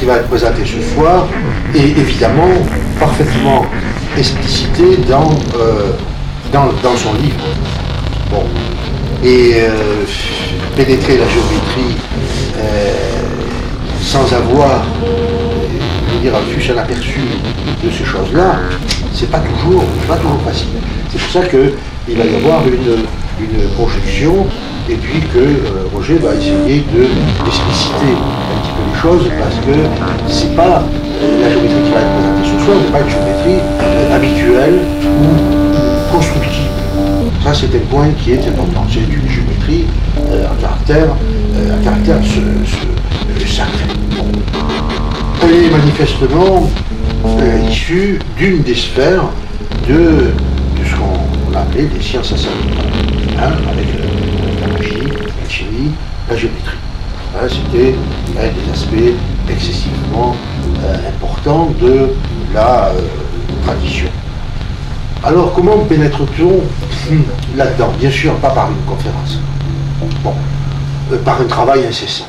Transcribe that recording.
Qui va être présenté ce soir est évidemment parfaitement explicité dans, euh, dans, son livre. Bon. Et euh, pénétrer la géométrie euh, sans avoir, dire, un aperçu de ces choses-là, c'est pas toujours, pas toujours facile. C'est pour ça qu'il va y avoir une, une projection et puis que Roger va essayer de d'expliciter les choses parce que c'est pas la géométrie qui va être présentée ce soir n'est pas une géométrie euh, habituelle ou constructive. Ça, c'est un point qui est important. C'est une géométrie euh, à caractère, euh, à caractère sacré. Elle est manifestement issue d'une des sphères de, ce qu'on appelait des sciences assez hein, avec la magie, la chimie, la géométrie. C'était des aspects excessivement euh, importants de la euh, tradition. Alors comment pénètre-t-on là-dedans? Bien sûr, pas par une conférence. Bon, euh, par un travail incessant.